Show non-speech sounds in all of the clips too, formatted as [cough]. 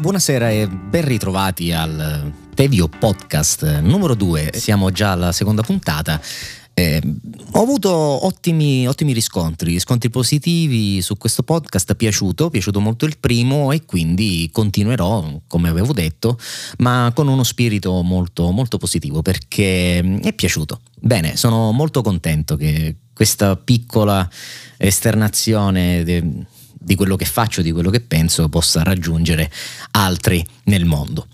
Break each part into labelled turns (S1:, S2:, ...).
S1: Buonasera e ben ritrovati al Tevio Podcast numero 2. Siamo già alla seconda puntata. Eh, ho avuto ottimi, ottimi, riscontri, riscontri positivi su questo podcast, è piaciuto, è piaciuto molto il primo e quindi continuerò, come avevo detto, ma con uno spirito molto, molto positivo perché è piaciuto. Bene, sono molto contento che questa piccola esternazione... De, di quello che faccio, di quello che penso, possa raggiungere altri nel mondo.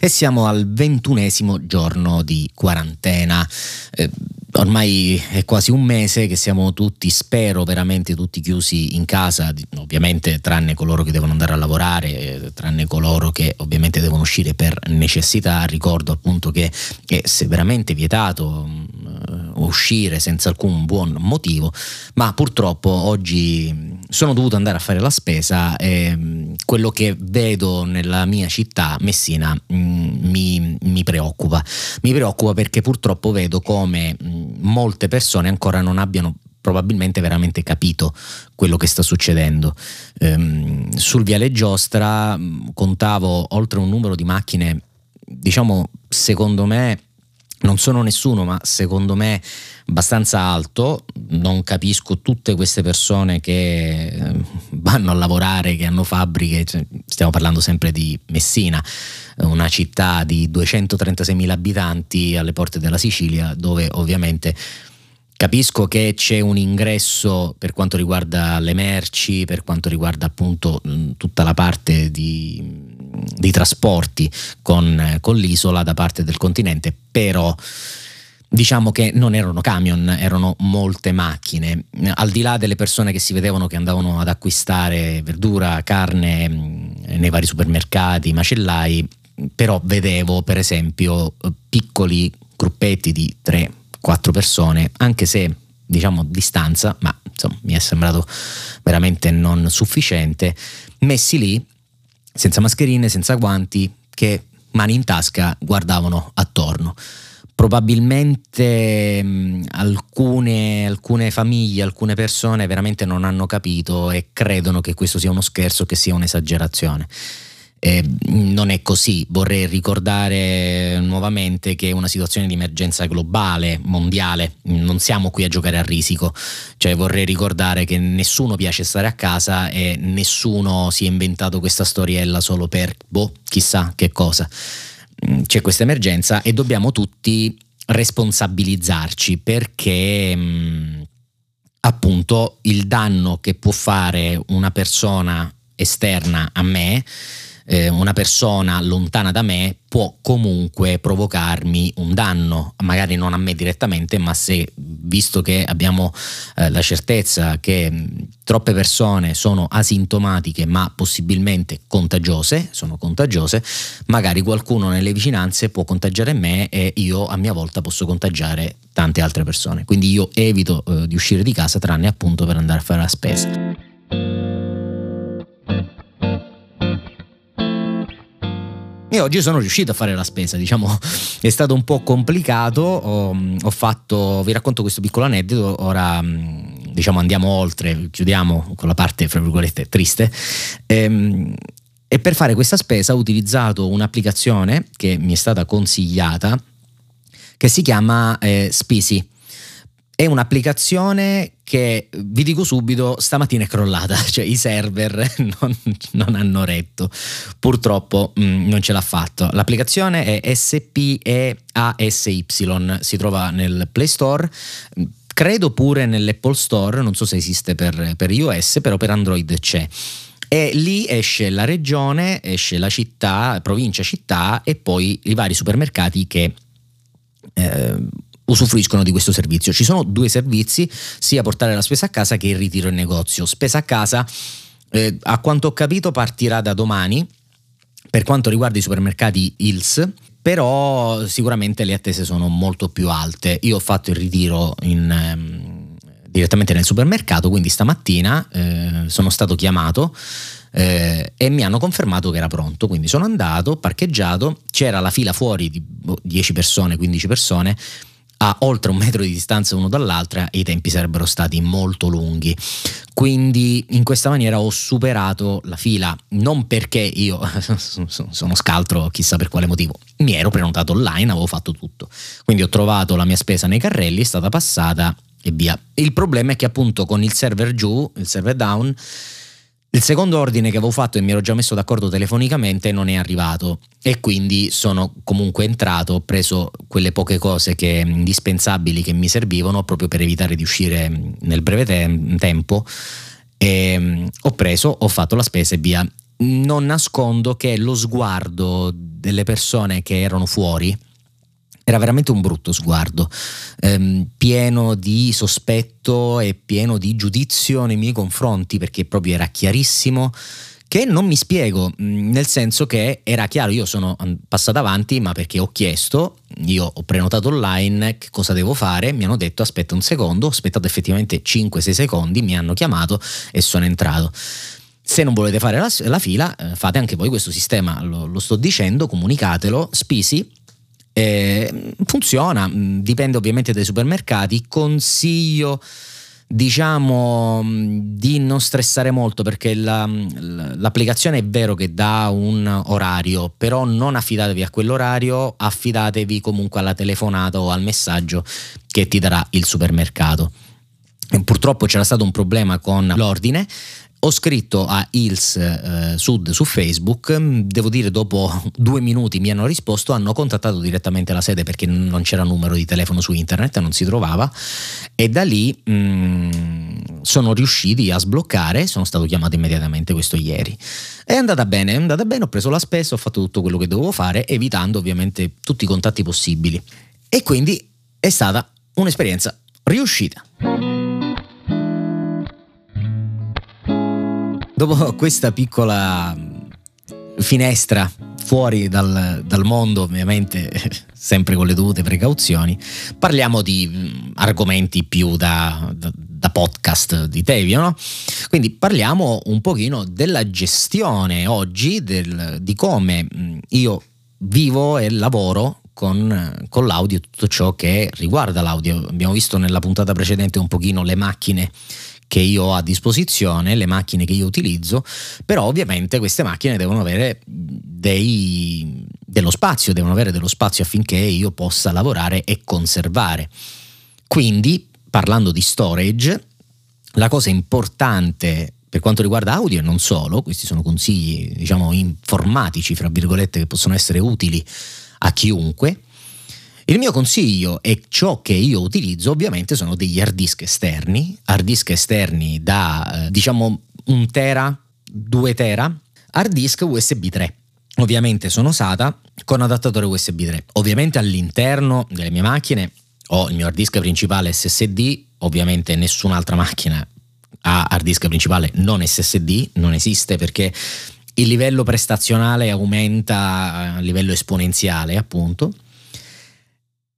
S1: E siamo al ventunesimo giorno di quarantena. Eh, ormai è quasi un mese che siamo tutti, spero veramente tutti chiusi in casa, ovviamente tranne coloro che devono andare a lavorare, tranne coloro che ovviamente devono uscire per necessità. Ricordo appunto che è severamente vietato uh, uscire senza alcun buon motivo, ma purtroppo oggi sono dovuto andare a fare la spesa e quello che vedo nella mia città, Messina, mi, mi preoccupa. Mi preoccupa perché purtroppo vedo come molte persone ancora non abbiano probabilmente veramente capito quello che sta succedendo. Ehm, sul Viale Giostra contavo oltre un numero di macchine, diciamo, secondo me non sono nessuno, ma secondo me abbastanza alto. Non capisco tutte queste persone che eh, vanno a lavorare, che hanno fabbriche. Cioè, stiamo parlando sempre di Messina, una città di 236.000 abitanti alle porte della Sicilia, dove ovviamente Capisco che c'è un ingresso per quanto riguarda le merci, per quanto riguarda appunto tutta la parte di, di trasporti con, con l'isola da parte del continente, però diciamo che non erano camion, erano molte macchine. Al di là delle persone che si vedevano che andavano ad acquistare verdura, carne nei vari supermercati, macellai, però vedevo per esempio piccoli gruppetti di tre quattro persone, anche se diciamo distanza, ma insomma mi è sembrato veramente non sufficiente, messi lì senza mascherine, senza guanti, che mani in tasca guardavano attorno. Probabilmente mh, alcune, alcune famiglie, alcune persone veramente non hanno capito e credono che questo sia uno scherzo, che sia un'esagerazione. Eh, non è così, vorrei ricordare nuovamente che è una situazione di emergenza globale, mondiale, non siamo qui a giocare a risico, cioè vorrei ricordare che nessuno piace stare a casa e nessuno si è inventato questa storiella solo per, boh, chissà che cosa. Mm, c'è questa emergenza e dobbiamo tutti responsabilizzarci perché... Mh, mm, appunto il danno che può fare una persona esterna a me eh, una persona lontana da me può comunque provocarmi un danno, magari non a me direttamente, ma se visto che abbiamo eh, la certezza che mh, troppe persone sono asintomatiche ma possibilmente contagiose, sono contagiose, magari qualcuno nelle vicinanze può contagiare me e io a mia volta posso contagiare tante altre persone. Quindi io evito eh, di uscire di casa tranne appunto per andare a fare la spesa. E oggi sono riuscito a fare la spesa, diciamo, è stato un po' complicato, ho, ho fatto, vi racconto questo piccolo aneddoto, ora diciamo andiamo oltre, chiudiamo con la parte, fra virgolette, triste. Ehm, e per fare questa spesa ho utilizzato un'applicazione che mi è stata consigliata che si chiama eh, Spisi è un'applicazione che vi dico subito stamattina è crollata, [laughs] cioè i server [laughs] non, non hanno retto, purtroppo mh, mm, non ce l'ha fatto. L'applicazione è SPEASY, si trova nel Play Store, credo pure nell'Apple Store, non so se esiste per, per iOS, però per Android c'è. E lì esce la regione, esce la città, provincia, città e poi i vari supermercati che eh, usufruiscono di questo servizio. Ci sono due servizi, sia portare la spesa a casa che il ritiro in negozio. Spesa a casa, eh, a quanto ho capito, partirà da domani per quanto riguarda i supermercati Hills, però sicuramente le attese sono molto più alte. Io ho fatto il ritiro in, ehm, direttamente nel supermercato, quindi stamattina eh, sono stato chiamato. Eh, e mi hanno confermato che era pronto, quindi sono andato, parcheggiato, c'era la fila fuori di 10 persone, 15 persone, a oltre un metro di distanza uno dall'altra i tempi sarebbero stati molto lunghi. Quindi in questa maniera ho superato la fila, non perché io [laughs] sono scaltro chissà per quale motivo, mi ero prenotato online, avevo fatto tutto. Quindi ho trovato la mia spesa nei carrelli, è stata passata e via. Il problema è che appunto con il server giù, il server down, il secondo ordine che avevo fatto e mi ero già messo d'accordo telefonicamente non è arrivato e quindi sono comunque entrato, ho preso quelle poche cose che, indispensabili che mi servivano proprio per evitare di uscire nel breve te- tempo e mm, ho preso, ho fatto la spesa e via. Non nascondo che lo sguardo delle persone che erano fuori era veramente un brutto sguardo, ehm, pieno di sospetto e pieno di giudizio nei miei confronti, perché proprio era chiarissimo che non mi spiego, mm, nel senso che era chiaro, io sono passato avanti, ma perché ho chiesto, io ho prenotato online, che cosa devo fare? Mi hanno detto aspetta un secondo, ho aspettato effettivamente 5-6 secondi, mi hanno chiamato e sono entrato. Se non volete fare la, la fila, eh, fate anche voi questo sistema, lo, lo sto dicendo, comunicatelo, spisi eh, funziona, mm, dipende ovviamente dai supermercati. Consiglio diciamo di non stressare molto perché la, l'applicazione è vero che dà un orario, però non affidatevi a quell'orario, affidatevi comunque alla telefonata o al messaggio che ti darà il supermercato. Purtroppo c'era stato un problema con l'ordine, ho scritto a Hills eh, Sud su Facebook, devo dire dopo [laughs] due minuti mi hanno risposto, hanno contattato direttamente la sede perché non c'era numero di telefono su internet, non si trovava e da lì mh, mm, sono riusciti a sbloccare, sono stato chiamato immediatamente questo ieri. È andata bene, è andata bene, ho preso la spesa, ho fatto tutto quello che dovevo fare, evitando ovviamente tutti i contatti possibili. E quindi è stata un'esperienza riuscita. Dopo questa piccola finestra fuori dal, dal, mondo, ovviamente [laughs] sempre con le dovute precauzioni, parliamo di argomenti più da, da, da podcast di Tevio, no? Quindi parliamo un pochino della gestione oggi, del, di come io vivo e lavoro con, con, l'audio, tutto ciò che riguarda l'audio. Abbiamo visto nella puntata precedente un pochino le macchine che io ho a disposizione, le macchine che io utilizzo, però ovviamente queste macchine devono avere dei, dello spazio, devono avere dello spazio affinché io possa lavorare e conservare. Quindi, parlando di storage, la cosa importante per quanto riguarda audio e non solo, questi sono consigli diciamo informatici, fra virgolette, che possono essere utili a chiunque, il mio consiglio e ciò che io utilizzo ovviamente sono degli hard disk esterni, hard disk esterni da eh, diciamo un tera, due tera, hard disk USB 3. Ovviamente sono SATA con adattatore USB 3. Ovviamente all'interno delle mie macchine ho il mio hard disk principale SSD, ovviamente nessun'altra macchina ha hard disk principale non SSD, non esiste perché il livello prestazionale aumenta a livello esponenziale appunto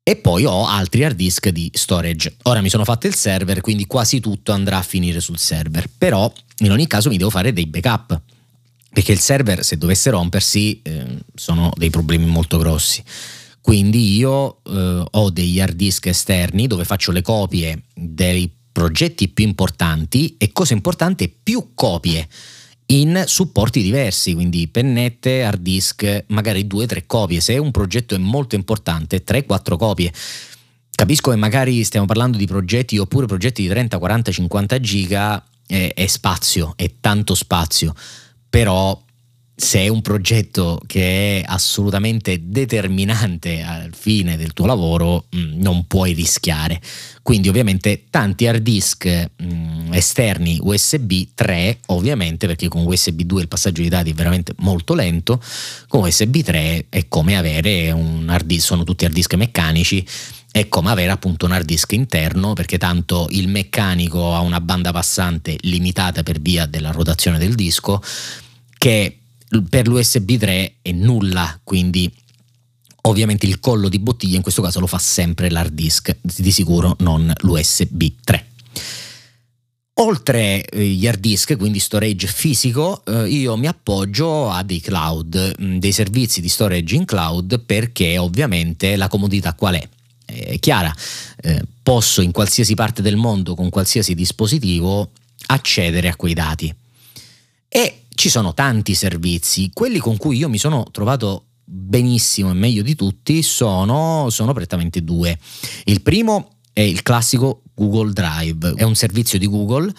S1: e poi ho altri hard disk di storage. Ora mi sono fatto il server, quindi quasi tutto andrà a finire sul server, però in ogni caso mi devo fare dei backup, perché il server se dovesse rompersi eh, sono dei problemi molto grossi. Quindi io eh, ho degli hard disk esterni dove faccio le copie dei progetti più importanti e cosa importante più copie in supporti diversi, quindi pennette, hard disk, magari due o tre copie. Se un progetto è molto importante, 3-4 copie. Capisco che magari stiamo parlando di progetti oppure progetti di 30, 40, 50 giga, è, è spazio, è tanto spazio, però se è un progetto che è assolutamente determinante al fine del tuo lavoro, mm, non puoi rischiare. Quindi ovviamente tanti hard disk mm, esterni USB 3, ovviamente perché con USB 2 il passaggio di dati è veramente molto lento, con USB 3 è come avere un hard disk, sono tutti hard disk meccanici, è come avere appunto un hard disk interno perché tanto il meccanico ha una banda passante limitata per via della rotazione del disco che per l'USB 3 è nulla, quindi ovviamente il collo di bottiglia in questo caso lo fa sempre l'hard disk, di sicuro non l'USB 3. Oltre eh, gli hard disk, quindi storage fisico, eh, io mi appoggio a dei cloud, mm, dei servizi di storage in cloud perché ovviamente la comodità qual è? è chiara, eh, posso in qualsiasi parte del mondo con qualsiasi dispositivo accedere a quei dati. E ci sono tanti servizi, quelli con cui io mi sono trovato benissimo e meglio di tutti sono, sono prettamente due. Il primo è il classico Google Drive, è un servizio di Google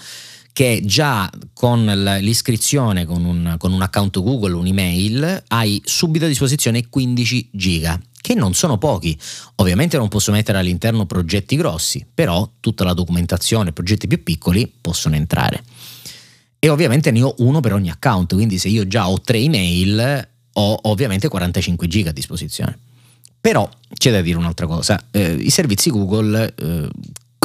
S1: che già con l'iscrizione con un, con un account Google, un'email, hai subito a disposizione 15 giga che non sono pochi. Ovviamente non posso mettere all'interno progetti grossi, però tutta la documentazione, progetti più piccoli possono entrare. E ovviamente ne ho uno per ogni account, quindi se io già ho tre email ho ovviamente 45 giga a disposizione. Però c'è da dire un'altra cosa, eh, i servizi Google eh,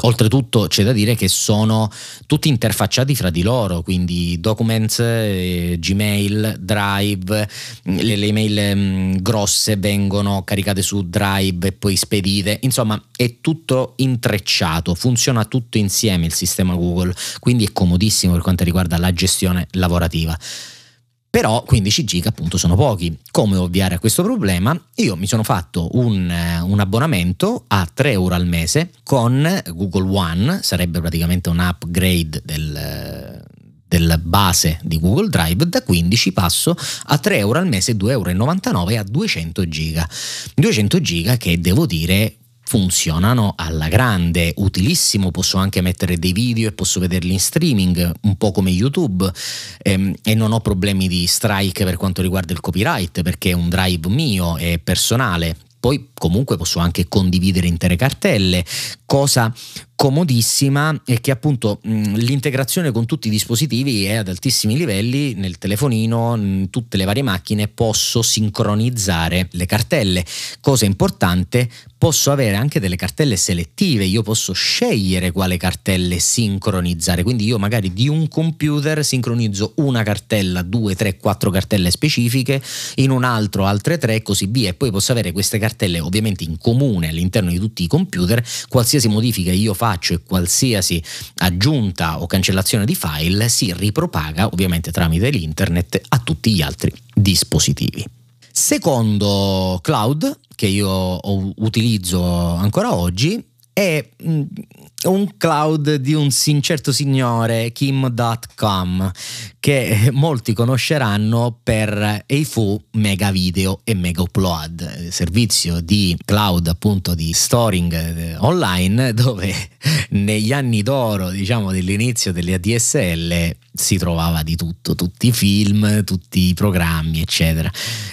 S1: Oltretutto c'è da dire che sono tutti interfacciati fra di loro, quindi Documents, eh, Gmail, Drive, le, le email mh, mm, grosse vengono caricate su Drive e poi spedite, insomma è tutto intrecciato, funziona tutto insieme il sistema Google, quindi è comodissimo per quanto riguarda la gestione lavorativa. Però 15 giga appunto sono pochi. Come ovviare a questo problema? Io mi sono fatto un, eh, un, abbonamento a 3 euro al mese con Google One, sarebbe praticamente un upgrade del, del base di Google Drive, da 15 passo a 3 euro al mese, 2,99 euro a 200 giga. 200 giga che devo dire funzionano alla grande, utilissimo, posso anche mettere dei video e posso vederli in streaming, un po' come YouTube ehm, e non ho problemi di strike per quanto riguarda il copyright perché è un drive mio, è personale, poi comunque posso anche condividere intere cartelle, cosa comodissima e che appunto mh, l'integrazione con tutti i dispositivi è ad altissimi livelli. Nel telefonino, in tutte le varie macchine posso sincronizzare le cartelle. Cosa importante, posso avere anche delle cartelle selettive, io posso scegliere quale cartelle sincronizzare, quindi io magari di un computer sincronizzo una cartella, due, tre, quattro cartelle specifiche, in un altro altre tre e così via. E poi posso avere queste cartelle ovviamente in comune all'interno di tutti i computer, qualsiasi modifica io faccio faccio e qualsiasi aggiunta o cancellazione di file si ripropaga ovviamente tramite l'internet a tutti gli altri dispositivi. Secondo cloud che io utilizzo ancora oggi è mm, un cloud di un certo signore Kim.com che [laughs] molti conosceranno per Eifu Mega Video e Mega Upload, servizio di cloud appunto di storing eh, online [laughs] dove negli anni d'oro diciamo dell'inizio delle ADSL si trovava di tutto, tutti i film, tutti i programmi eccetera.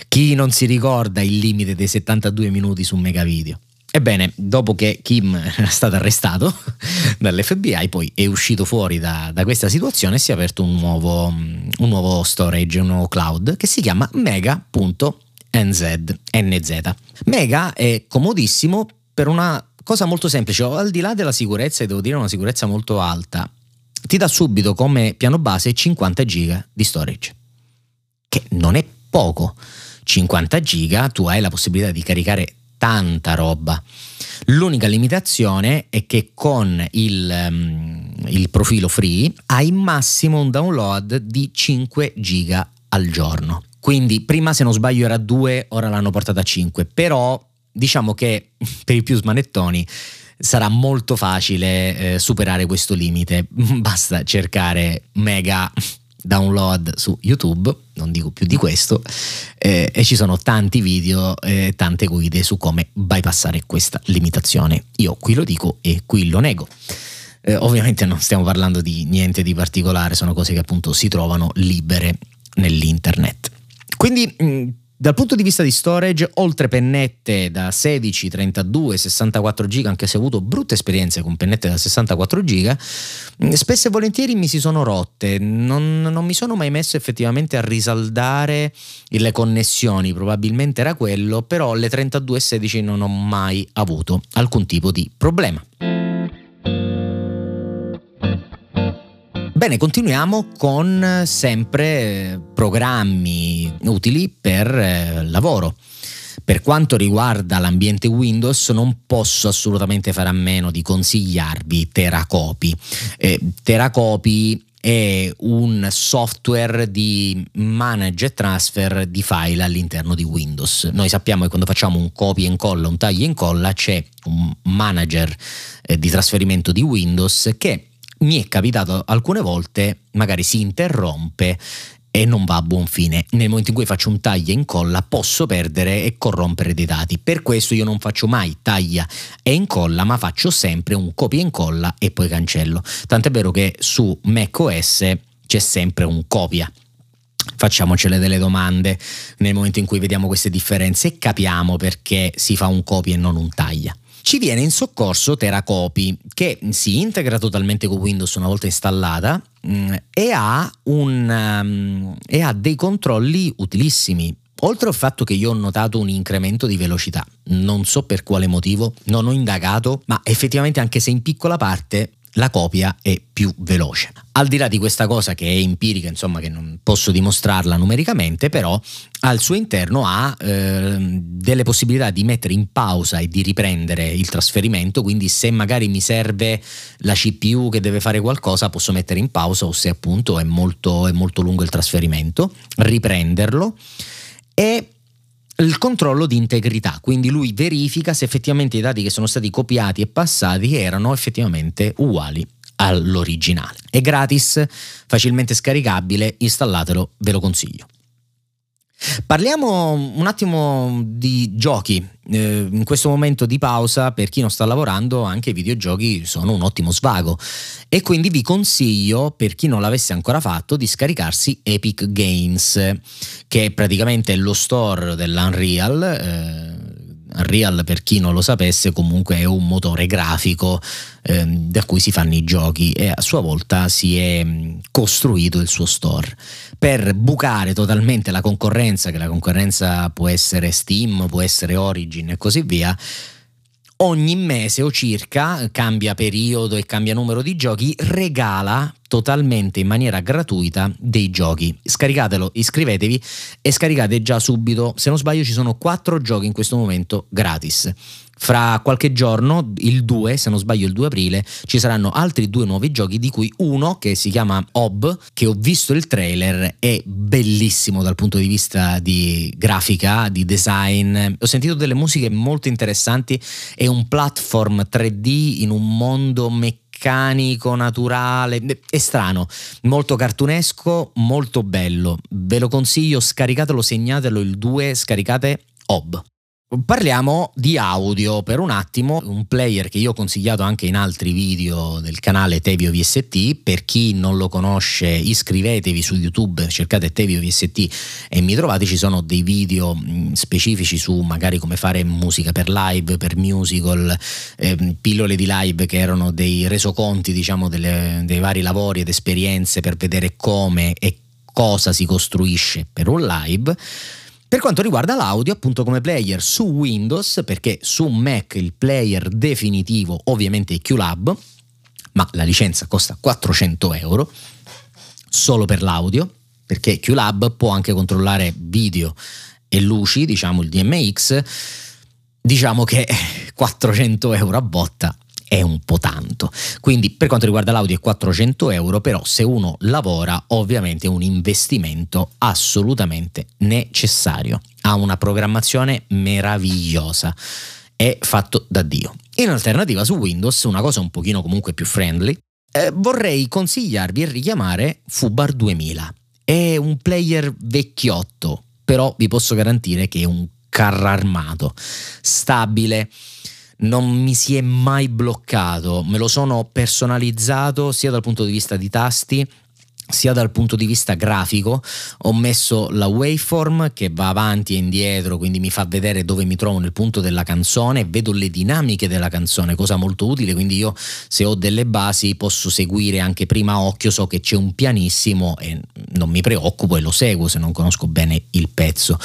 S1: Chi non si ricorda il limite dei 72 minuti su Mega Video? Ebbene, dopo che Kim [laughs] è stato arrestato [laughs] dall'FBI, poi è uscito fuori da, da questa situazione, si è aperto un nuovo, un nuovo storage, un nuovo cloud che si chiama mega.nz. NZ. Mega è comodissimo per una cosa molto semplice, al di là della sicurezza, e devo dire una sicurezza molto alta, ti dà subito come piano base 50 giga di storage, che non è poco. 50 giga tu hai la possibilità di caricare tanta roba. L'unica limitazione è che con il, um, il profilo free hai massimo un download di 5 giga al giorno. Quindi prima se non sbaglio era 2, ora l'hanno portata a 5, però diciamo che [laughs] per i più smanettoni sarà molto facile eh, superare questo limite. [laughs] Basta cercare mega download su YouTube, non dico più di questo, eh, e ci sono tanti video e eh, tante guide su come bypassare questa limitazione. Io qui lo dico e qui lo nego. Eh, ovviamente non stiamo parlando di niente di particolare, sono cose che appunto si trovano libere nell'internet. Quindi mh, dal punto di vista di storage, oltre pennette da 16, 32, 64 giga, anche se ho avuto brutte esperienze con pennette da 64 giga, mm, spesso e volentieri mi si sono rotte, non, non mi sono mai messo effettivamente a risaldare le connessioni, probabilmente era quello, però le 32 e 16 non ho mai avuto alcun tipo di problema. Bene, continuiamo con sempre programmi utili per eh, lavoro. Per quanto riguarda l'ambiente Windows non posso assolutamente fare a meno di consigliarvi Teracopy. Eh, Teracopy è è un software di manage e transfer di file all'interno di Windows. Noi sappiamo che quando facciamo un copia e incolla, un taglio e incolla, c'è un manager eh, di trasferimento di Windows che mi è capitato alcune volte, magari si interrompe e non va a buon fine. Nel momento in cui faccio un taglia e incolla posso perdere e corrompere dei dati. Per questo io non faccio mai taglia e incolla, ma faccio sempre un copia e incolla e poi cancello. Tant'è vero che su macOS c'è sempre un copia facciamocele delle domande nel momento in cui vediamo queste differenze e capiamo perché si fa un copia e non un taglia. Ci viene in soccorso Teracopy che si integra totalmente con Windows una volta installata mm, e, ha un, um, e ha dei controlli utilissimi. Oltre al fatto che io ho notato un incremento di velocità, non so per quale motivo, non ho indagato, ma effettivamente anche se in piccola parte la copia è più veloce. Al di là di questa cosa che è empirica, insomma che non posso dimostrarla numericamente, però al suo interno ha eh, delle possibilità di mettere in pausa e di riprendere il trasferimento, quindi se magari mi serve la CPU che deve fare qualcosa posso mettere in pausa o se appunto è molto, è molto lungo il trasferimento, riprenderlo e il controllo di integrità, quindi lui verifica se effettivamente i dati che sono stati copiati e passati erano effettivamente uguali all'originale. È gratis, facilmente scaricabile, installatelo, ve lo consiglio. Parliamo un attimo di giochi. Eh, in questo momento di pausa, per chi non sta lavorando, anche i videogiochi sono un ottimo svago. E quindi vi consiglio, per chi non l'avesse ancora fatto, di scaricarsi Epic Games, che è praticamente lo store dell'Unreal. Eh, Unreal, per chi non lo sapesse, comunque è un motore grafico eh, da cui si fanno i giochi e a sua volta si è costruito il suo store. Per bucare totalmente la concorrenza, che la concorrenza può essere Steam, può essere Origin e così via, ogni mese o circa, cambia periodo e cambia numero di giochi, regala totalmente in maniera gratuita dei giochi. Scaricatelo, iscrivetevi e scaricate già subito. Se non sbaglio ci sono quattro giochi in questo momento gratis. Fra qualche giorno, il 2, se non sbaglio il 2 aprile, ci saranno altri due nuovi giochi, di cui uno che si chiama Ob, che ho visto il trailer, è bellissimo dal punto di vista di grafica, di design. Ho sentito delle musiche molto interessanti, è un platform 3D in un mondo meccanico, naturale, è strano, molto cartunesco, molto bello. Ve lo consiglio, scaricatelo, segnatelo il 2, scaricate Ob. Parliamo di audio per un attimo, un player che io ho consigliato anche in altri video del canale Tevio VST, per chi non lo conosce iscrivetevi su YouTube, cercate Tevio VST e mi trovate, ci sono dei video mm, specifici su magari come fare musica per live, per musical, eh, pillole di live che erano dei resoconti diciamo delle, dei vari lavori ed esperienze per vedere come e cosa si costruisce per un live per quanto riguarda l'audio, appunto come player su Windows, perché su Mac il player definitivo ovviamente è QLab, ma la licenza costa 400 euro solo per l'audio, perché QLab può anche controllare video e luci, diciamo il DMX, diciamo che [laughs] 400 euro a botta è un po' tanto. Quindi per quanto riguarda l'audio è 400 euro, però se uno lavora ovviamente è un investimento assolutamente necessario. Ha una programmazione meravigliosa, è fatto da Dio. In alternativa su Windows, una cosa un pochino comunque più friendly, eh, vorrei consigliarvi e richiamare Fubar 2000. È un player vecchiotto, però vi posso garantire che è un carro armato, stabile, non mi si è mai bloccato, me lo sono personalizzato sia dal punto di vista di tasti sia dal punto di vista grafico ho messo la waveform che va avanti e indietro quindi mi fa vedere dove mi trovo nel punto della canzone vedo le dinamiche della canzone cosa molto utile quindi io se ho delle basi posso seguire anche prima occhio so che c'è un pianissimo e non mi preoccupo e lo seguo se non conosco bene il pezzo.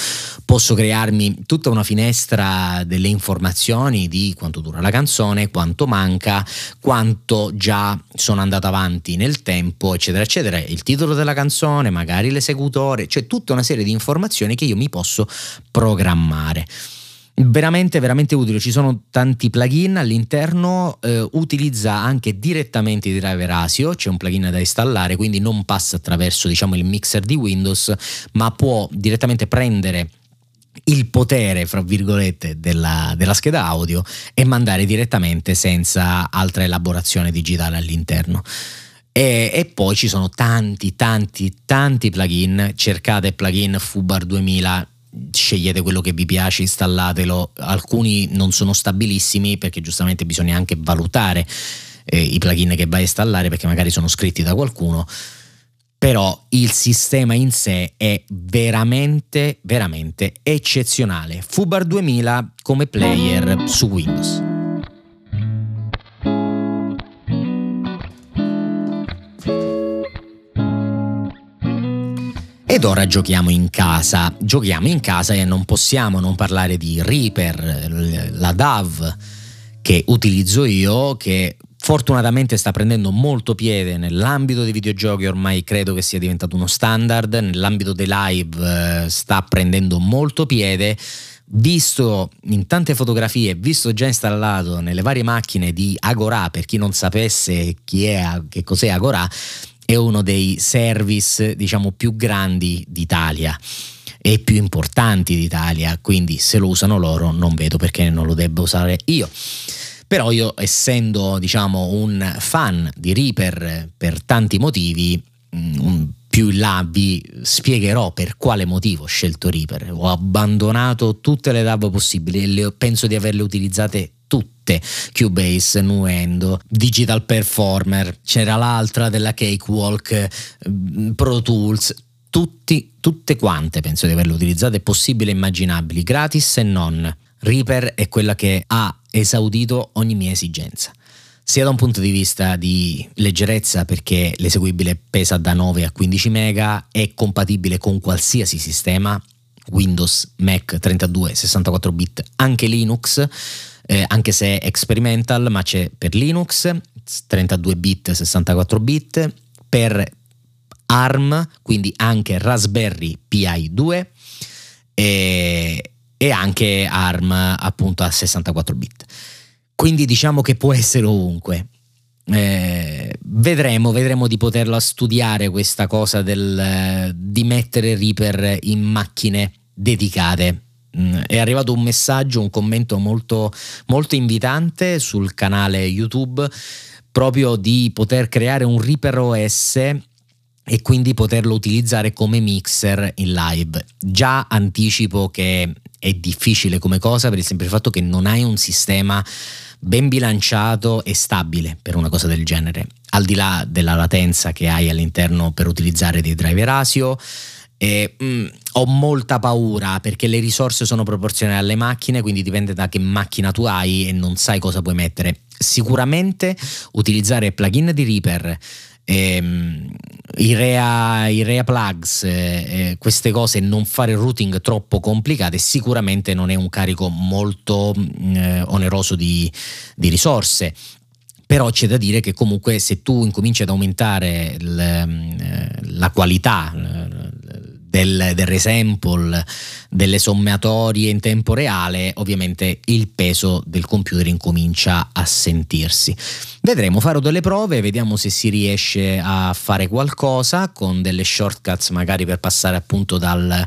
S1: Posso crearmi tutta una finestra delle informazioni di quanto dura la canzone quanto manca quanto già sono andato avanti nel tempo eccetera eccetera il titolo della canzone, magari l'esecutore, cioè tutta una serie di informazioni che io mi posso programmare. veramente veramente utile ci sono tanti plugin all'interno eh, utilizza anche direttamente i driver ASIO c'è un plugin da installare quindi non passa attraverso diciamo il mixer di Windows ma può direttamente prendere il potere, fra virgolette, della, della, scheda audio e mandare direttamente senza altra elaborazione digitale all'interno. E, e, poi ci sono tanti, tanti, tanti plugin. Cercate plugin Fubar 2000, scegliete quello che vi piace, installatelo. Alcuni non sono stabilissimi perché giustamente bisogna anche valutare eh, i plugin che vai a installare perché magari sono scritti da qualcuno però il sistema in sé è veramente, veramente eccezionale. Fubar 2000 come player su Windows. Ed ora giochiamo in casa. Giochiamo in casa e non possiamo non parlare di Reaper, la DAV che utilizzo io, che fortunatamente sta prendendo molto piede nell'ambito dei videogiochi, ormai credo che sia diventato uno standard, nell'ambito dei live eh, sta prendendo molto piede. Visto in tante fotografie, visto già installato nelle varie macchine di Agora, per chi non sapesse chi è, che cos'è Agora, è uno dei service diciamo più grandi d'Italia e più importanti d'Italia, quindi se lo usano loro non vedo perché non lo debba usare io. Però io essendo diciamo un fan di Reaper per tanti motivi, mm, più in là vi spiegherò per quale motivo ho scelto Reaper. Ho abbandonato tutte le DAV possibili e penso di averle utilizzate tutte Cubase, Nuendo, Digital Performer, c'era l'altra della Cakewalk, mm, Pro Tools, tutti, tutte quante penso di averle utilizzate possibili e immaginabili, gratis e non. Reaper è quella che ha esaudito ogni mia esigenza sia da un punto di vista di leggerezza perché l'eseguibile pesa da 9 a 15 mega, è compatibile con qualsiasi sistema, Windows, Mac 32, 64 bit, anche Linux, eh, anche se è experimental, ma c'è per Linux 32 bit, 64 bit, per ARM, quindi anche Raspberry Pi 2 e, e anche ARM appunto a 64 bit. Quindi diciamo che può essere ovunque. Eh, vedremo, vedremo di poterla studiare questa cosa del, di mettere Reaper in macchine dedicate. Mm, è arrivato un messaggio, un commento molto, molto invitante sul canale YouTube proprio di poter creare un Reaper OS e quindi poterlo utilizzare come mixer in live. Già anticipo che è difficile come cosa per il semplice fatto che non hai un sistema ben bilanciato e stabile per una cosa del genere, al di là della latenza che hai all'interno per utilizzare dei driver ASIO. E, mm, ho molta paura perché le risorse sono proporzionali alle macchine, quindi dipende da che macchina tu hai e non sai cosa puoi mettere. Sicuramente utilizzare plugin di Reaper ehm, i, rea, i rea plugs, eh, eh, queste cose, non fare routing troppo complicate, sicuramente non è un carico molto mm, eh, oneroso di, di risorse però c'è da dire che comunque se tu incominci ad aumentare l, mm, eh, la qualità del, del resample, delle sommatorie in tempo reale, ovviamente il peso del computer incomincia a sentirsi. Vedremo, farò delle prove, vediamo se si riesce a fare qualcosa con delle shortcuts magari per passare appunto dalla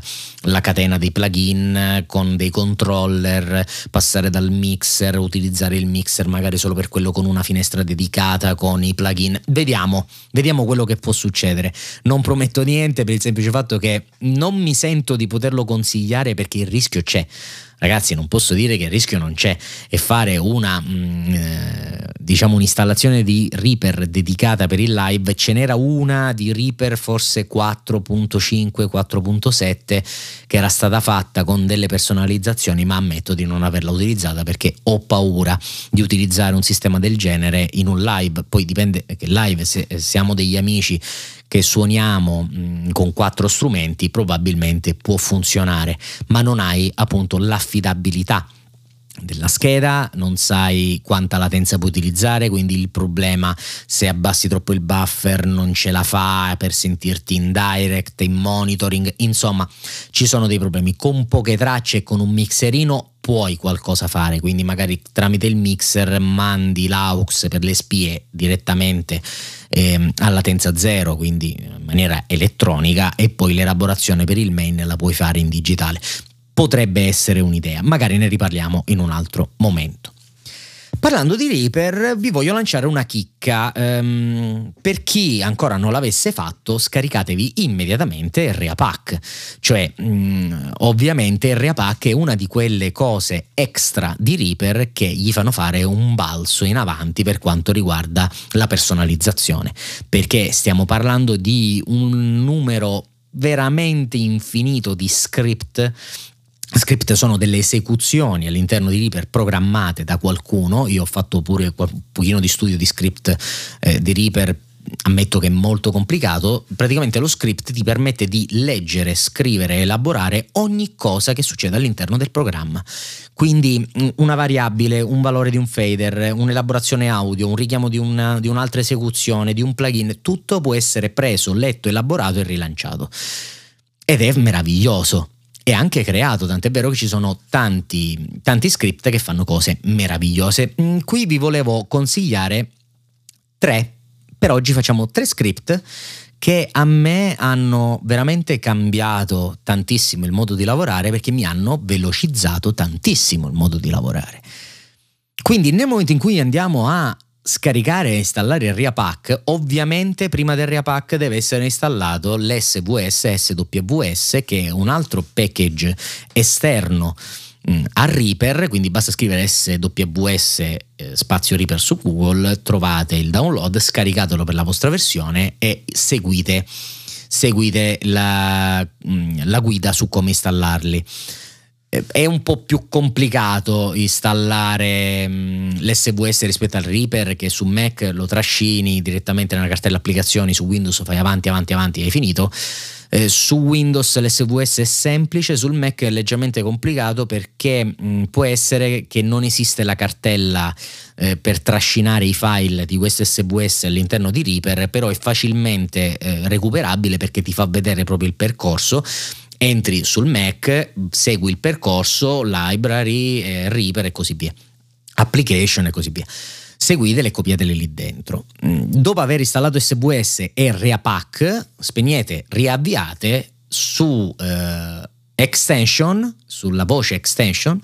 S1: catena dei plugin con dei controller, passare dal mixer, utilizzare il mixer magari solo per quello con una finestra dedicata con i plugin. Vediamo, vediamo quello che può succedere. Non prometto niente per il semplice fatto che non mi sento di poterlo consigliare perché il rischio c'è ragazzi non posso dire che il rischio non c'è. E fare una mh, mm, eh, diciamo un'installazione di Reaper dedicata per il live ce n'era una di Reaper forse 4.5 4.7 che era stata fatta con delle personalizzazioni ma ammetto di non averla utilizzata perché ho paura di utilizzare un sistema del genere in un live. Poi dipende che live se siamo degli amici che suoniamo mh, mm, con quattro strumenti probabilmente può funzionare, ma non hai appunto l'affidabilità della scheda, non sai quanta latenza puoi utilizzare, quindi il problema se abbassi troppo il buffer non ce la fa per sentirti in direct, in monitoring, insomma ci sono dei problemi. Con poche tracce e con un mixerino puoi qualcosa fare, quindi magari tramite il mixer mandi l'aux per le spie direttamente eh, a latenza zero, quindi in maniera elettronica, e poi l'elaborazione per il main la puoi fare in digitale. Potrebbe essere un'idea, magari ne riparliamo in un altro momento. Parlando di Reaper, vi voglio lanciare una chicca. Um, per chi ancora non l'avesse fatto, scaricatevi immediatamente ReaPack. Cioè, um, ovviamente ReaPack è una di quelle cose extra di Reaper che gli fanno fare un balzo in avanti per quanto riguarda la personalizzazione. Perché stiamo parlando di un numero veramente infinito di script Script sono delle esecuzioni all'interno di Reaper programmate da qualcuno. Io ho fatto pure un pochino di studio di script eh, di Reaper ammetto che è molto complicato, praticamente lo script ti permette di leggere, scrivere, elaborare ogni cosa che succede all'interno del programma. Quindi una variabile, un valore di un fader, un'elaborazione audio, un richiamo di, una, di un'altra esecuzione, di un plugin, tutto può essere preso, letto, elaborato e rilanciato. Ed è meraviglioso e anche creato, tant'è vero che ci sono tanti, tanti script che fanno cose meravigliose. Mm, qui vi volevo consigliare tre, per oggi facciamo tre script che a me hanno veramente cambiato tantissimo il modo di lavorare perché mi hanno velocizzato tantissimo il modo di lavorare. Quindi nel momento in cui andiamo a scaricare e installare il RiaPack, ovviamente prima del RiaPack deve essere installato l'SVS SWS che è un altro package esterno mm, a Reaper, quindi basta scrivere SWS eh, spazio Reaper su Google, trovate il download, scaricatelo per la vostra versione e seguite, seguite la, mm, la guida su come installarli è un po' più complicato installare mm, l'SVS rispetto al Reaper che su Mac lo trascini direttamente nella cartella applicazioni, su Windows fai avanti, avanti, avanti e hai finito. Eh, su Windows l'SVS è semplice, sul Mac è leggermente complicato perché mh, mm, può essere che non esiste la cartella eh, per trascinare i file di questo SVS all'interno di Reaper, però è facilmente eh, recuperabile perché ti fa vedere proprio il percorso entri sul Mac, segui il percorso, library, eh, Reaper e così via, application e così via. Seguitele e copiatele lì dentro. Mm, dopo aver installato SVS e Reapack, spegnete, riavviate su eh, extension, sulla voce extension,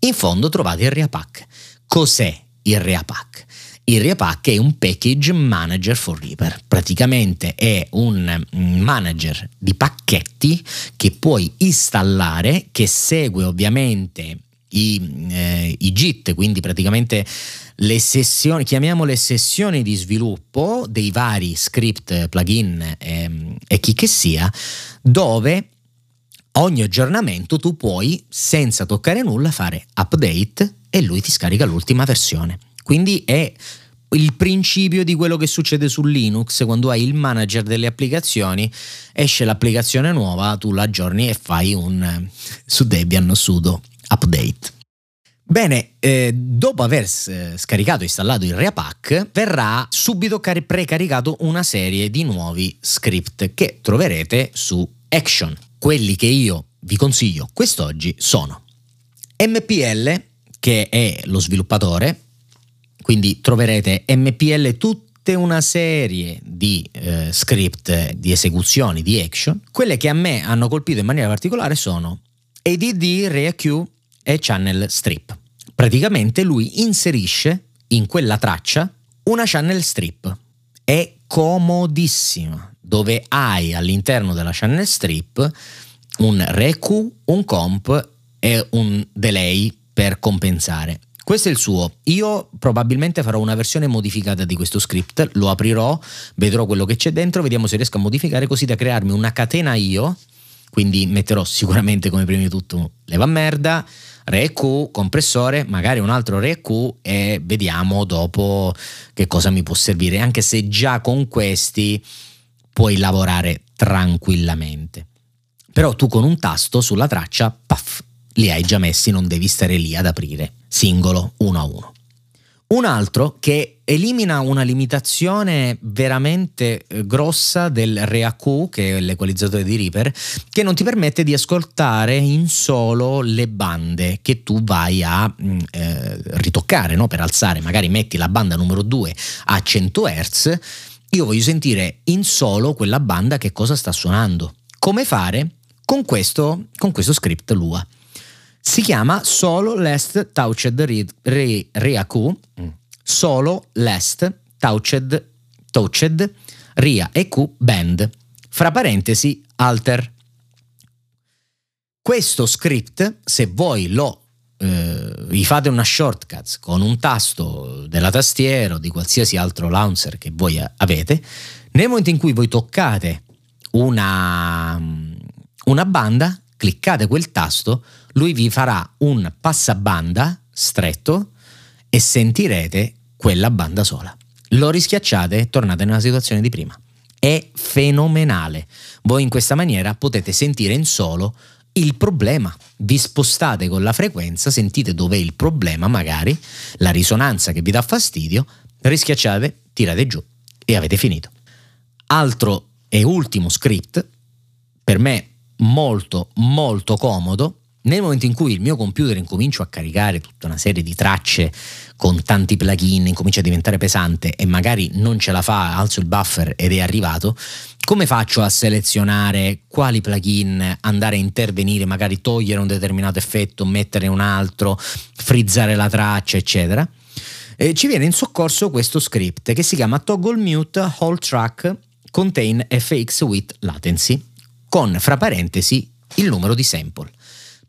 S1: in fondo trovate il Reapack. Cos'è il Reapack? Il Reapack è un package manager for Reaper, praticamente è un manager di pacchetti che puoi installare, che segue ovviamente i, eh, i JIT, quindi praticamente le sessioni, chiamiamole sessioni di sviluppo dei vari script, plugin ehm, e chi che sia, dove ogni aggiornamento tu puoi senza toccare nulla fare update e lui ti scarica l'ultima versione. Quindi è il principio di quello che succede su Linux quando hai il manager delle applicazioni, esce l'applicazione nuova, tu la aggiorni e fai un su Debian sudo update. Bene, eh, dopo aver scaricato e installato il Reapack, verrà subito car- precaricato una serie di nuovi script che troverete su Action. Quelli che io vi consiglio quest'oggi sono MPL, che è lo sviluppatore, quindi troverete MPL tutte una serie di eh, script, di esecuzioni, di action. Quelle che a me hanno colpito in maniera particolare sono ADD, ReaQ e Channel Strip. Praticamente lui inserisce in quella traccia una channel strip. È comodissima, dove hai all'interno della channel strip un ReQ, un comp e un delay per compensare. Questo è il suo. Io probabilmente farò una versione modificata di questo script, lo aprirò, vedrò quello che c'è dentro, vediamo se riesco a modificare così da crearmi una catena io. Quindi metterò sicuramente come prima di tutto leva merda, ReQ, compressore, magari un altro ReQ e vediamo dopo che cosa mi può servire, anche se già con questi puoi lavorare tranquillamente. Però tu con un tasto sulla traccia, puff, li hai già messi, non devi stare lì ad aprire singolo uno a uno. Un altro che elimina una limitazione veramente eh, grossa del ReaQ, che è l'equalizzatore di Reaper, che non ti permette di ascoltare in solo le bande che tu vai a mm, eh, ritoccare, no? per alzare, magari metti la banda numero 2 a 100 Hz, io voglio sentire in solo quella banda che cosa sta suonando. Come fare? Con questo, con questo script Lua. Si chiama Solo Last Touched Re, Re, mm. Solo Last Touched, touched Ria EQ Band, fra parentesi Alter. Questo script, se voi lo eh, vi fate una shortcut con un tasto della tastiera o di qualsiasi altro launcher che voi avete, nel momento in cui voi toccate una, una banda, cliccate quel tasto, lui vi farà un passabanda stretto e sentirete quella banda sola. Lo rischiacciate e tornate nella situazione di prima. È fenomenale. Voi in questa maniera potete sentire in solo il problema. Vi spostate con la frequenza, sentite dov'è il problema, magari la risonanza che vi dà fastidio, rischiacciate, tirate giù e avete finito. Altro e ultimo script, per me molto molto comodo, nel momento in cui il mio computer incomincio a caricare tutta una serie di tracce con tanti plugin, incomincia a diventare pesante e magari non ce la fa, alzo il buffer ed è arrivato, come faccio a selezionare quali plugin andare a intervenire, magari togliere un determinato effetto, mettere un altro, frizzare la traccia, eccetera? Eh, ci viene in soccorso questo script che si chiama Toggle Mute Whole Track Contain FX with Latency, con fra parentesi il numero di sample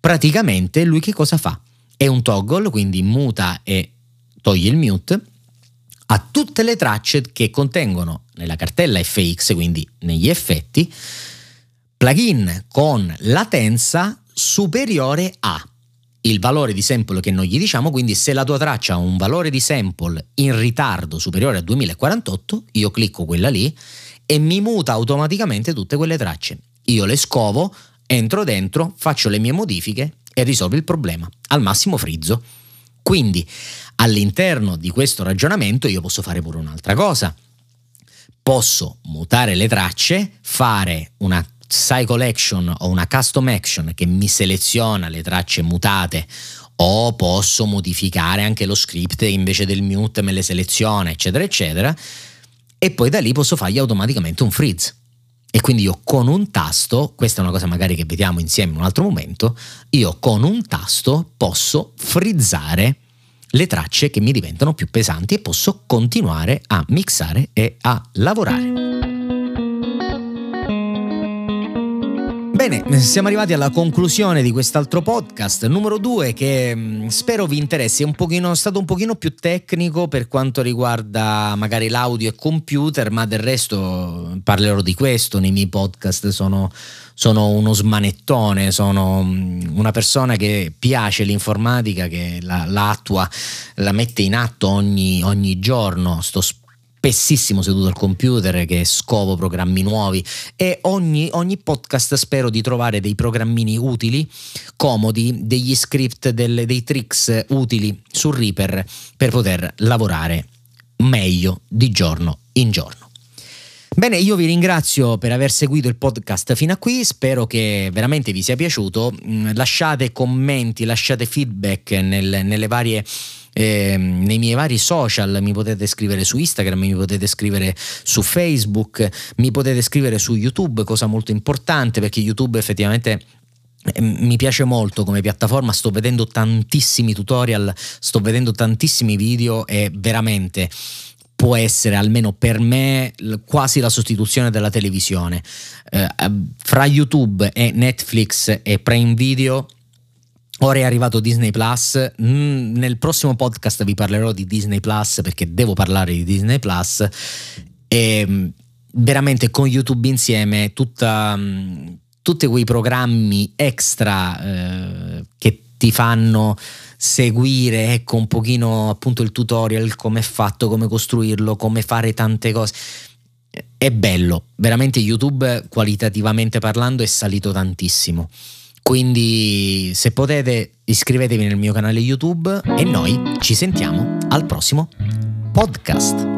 S1: praticamente lui che cosa fa? È un toggle, quindi muta e toglie il mute a tutte le tracce che contengono nella cartella FX, quindi negli effetti, plugin con latenza superiore a il valore di sample che noi gli diciamo, quindi se la tua traccia ha un valore di sample in ritardo superiore a 2048, io clicco quella lì e mi muta automaticamente tutte quelle tracce. Io le scovo, entro dentro, faccio le mie modifiche e risolvo il problema. Al massimo frizzo. Quindi all'interno di questo ragionamento io posso fare pure un'altra cosa. Posso mutare le tracce, fare una cycle action o una custom action che mi seleziona le tracce mutate o posso modificare anche lo script invece del mute me le seleziona eccetera eccetera e poi da lì posso fargli automaticamente un freeze e quindi io con un tasto, questa è una cosa magari che vediamo insieme in un altro momento, io con un tasto posso frizzare le tracce che mi diventano più pesanti e posso continuare a mixare e a lavorare. Bene, siamo arrivati alla conclusione di quest'altro podcast, numero due, che mm, spero vi interessi. È un pochino, stato un pochino più tecnico per quanto riguarda magari l'audio e computer, ma del resto parlerò di questo nei miei podcast. Sono, sono uno smanettone, sono mm, una persona che piace l'informatica, che la, la attua, la mette in atto ogni, ogni giorno. Sto spessissimo seduto al computer che scovo programmi nuovi e ogni, ogni, podcast spero di trovare dei programmini utili, comodi, degli script, delle, dei tricks utili su Reaper per poter lavorare meglio di giorno in giorno. Bene, io vi ringrazio per aver seguito il podcast fino a qui, spero che veramente vi sia piaciuto. Mm, lasciate commenti, lasciate feedback nel, nelle varie eh, nei miei vari social, mi potete scrivere su Instagram, mi potete scrivere su Facebook, mi potete scrivere su YouTube, cosa molto importante perché YouTube effettivamente ehm, mi piace molto come piattaforma, sto vedendo tantissimi tutorial, sto vedendo tantissimi video e veramente può essere almeno per me quasi la sostituzione della televisione. Eh, fra YouTube e Netflix e Prime Video Ora è arrivato Disney Plus. Mm, nel prossimo podcast vi parlerò di Disney Plus perché devo parlare di Disney Plus. E mm, veramente con YouTube insieme tutta, mm, tutti quei programmi extra eh, che ti fanno seguire ecco un pochino appunto il tutorial come è fatto come costruirlo come fare tante cose è bello veramente YouTube qualitativamente parlando è salito tantissimo Quindi se potete iscrivetevi nel mio canale YouTube e noi ci sentiamo al prossimo podcast.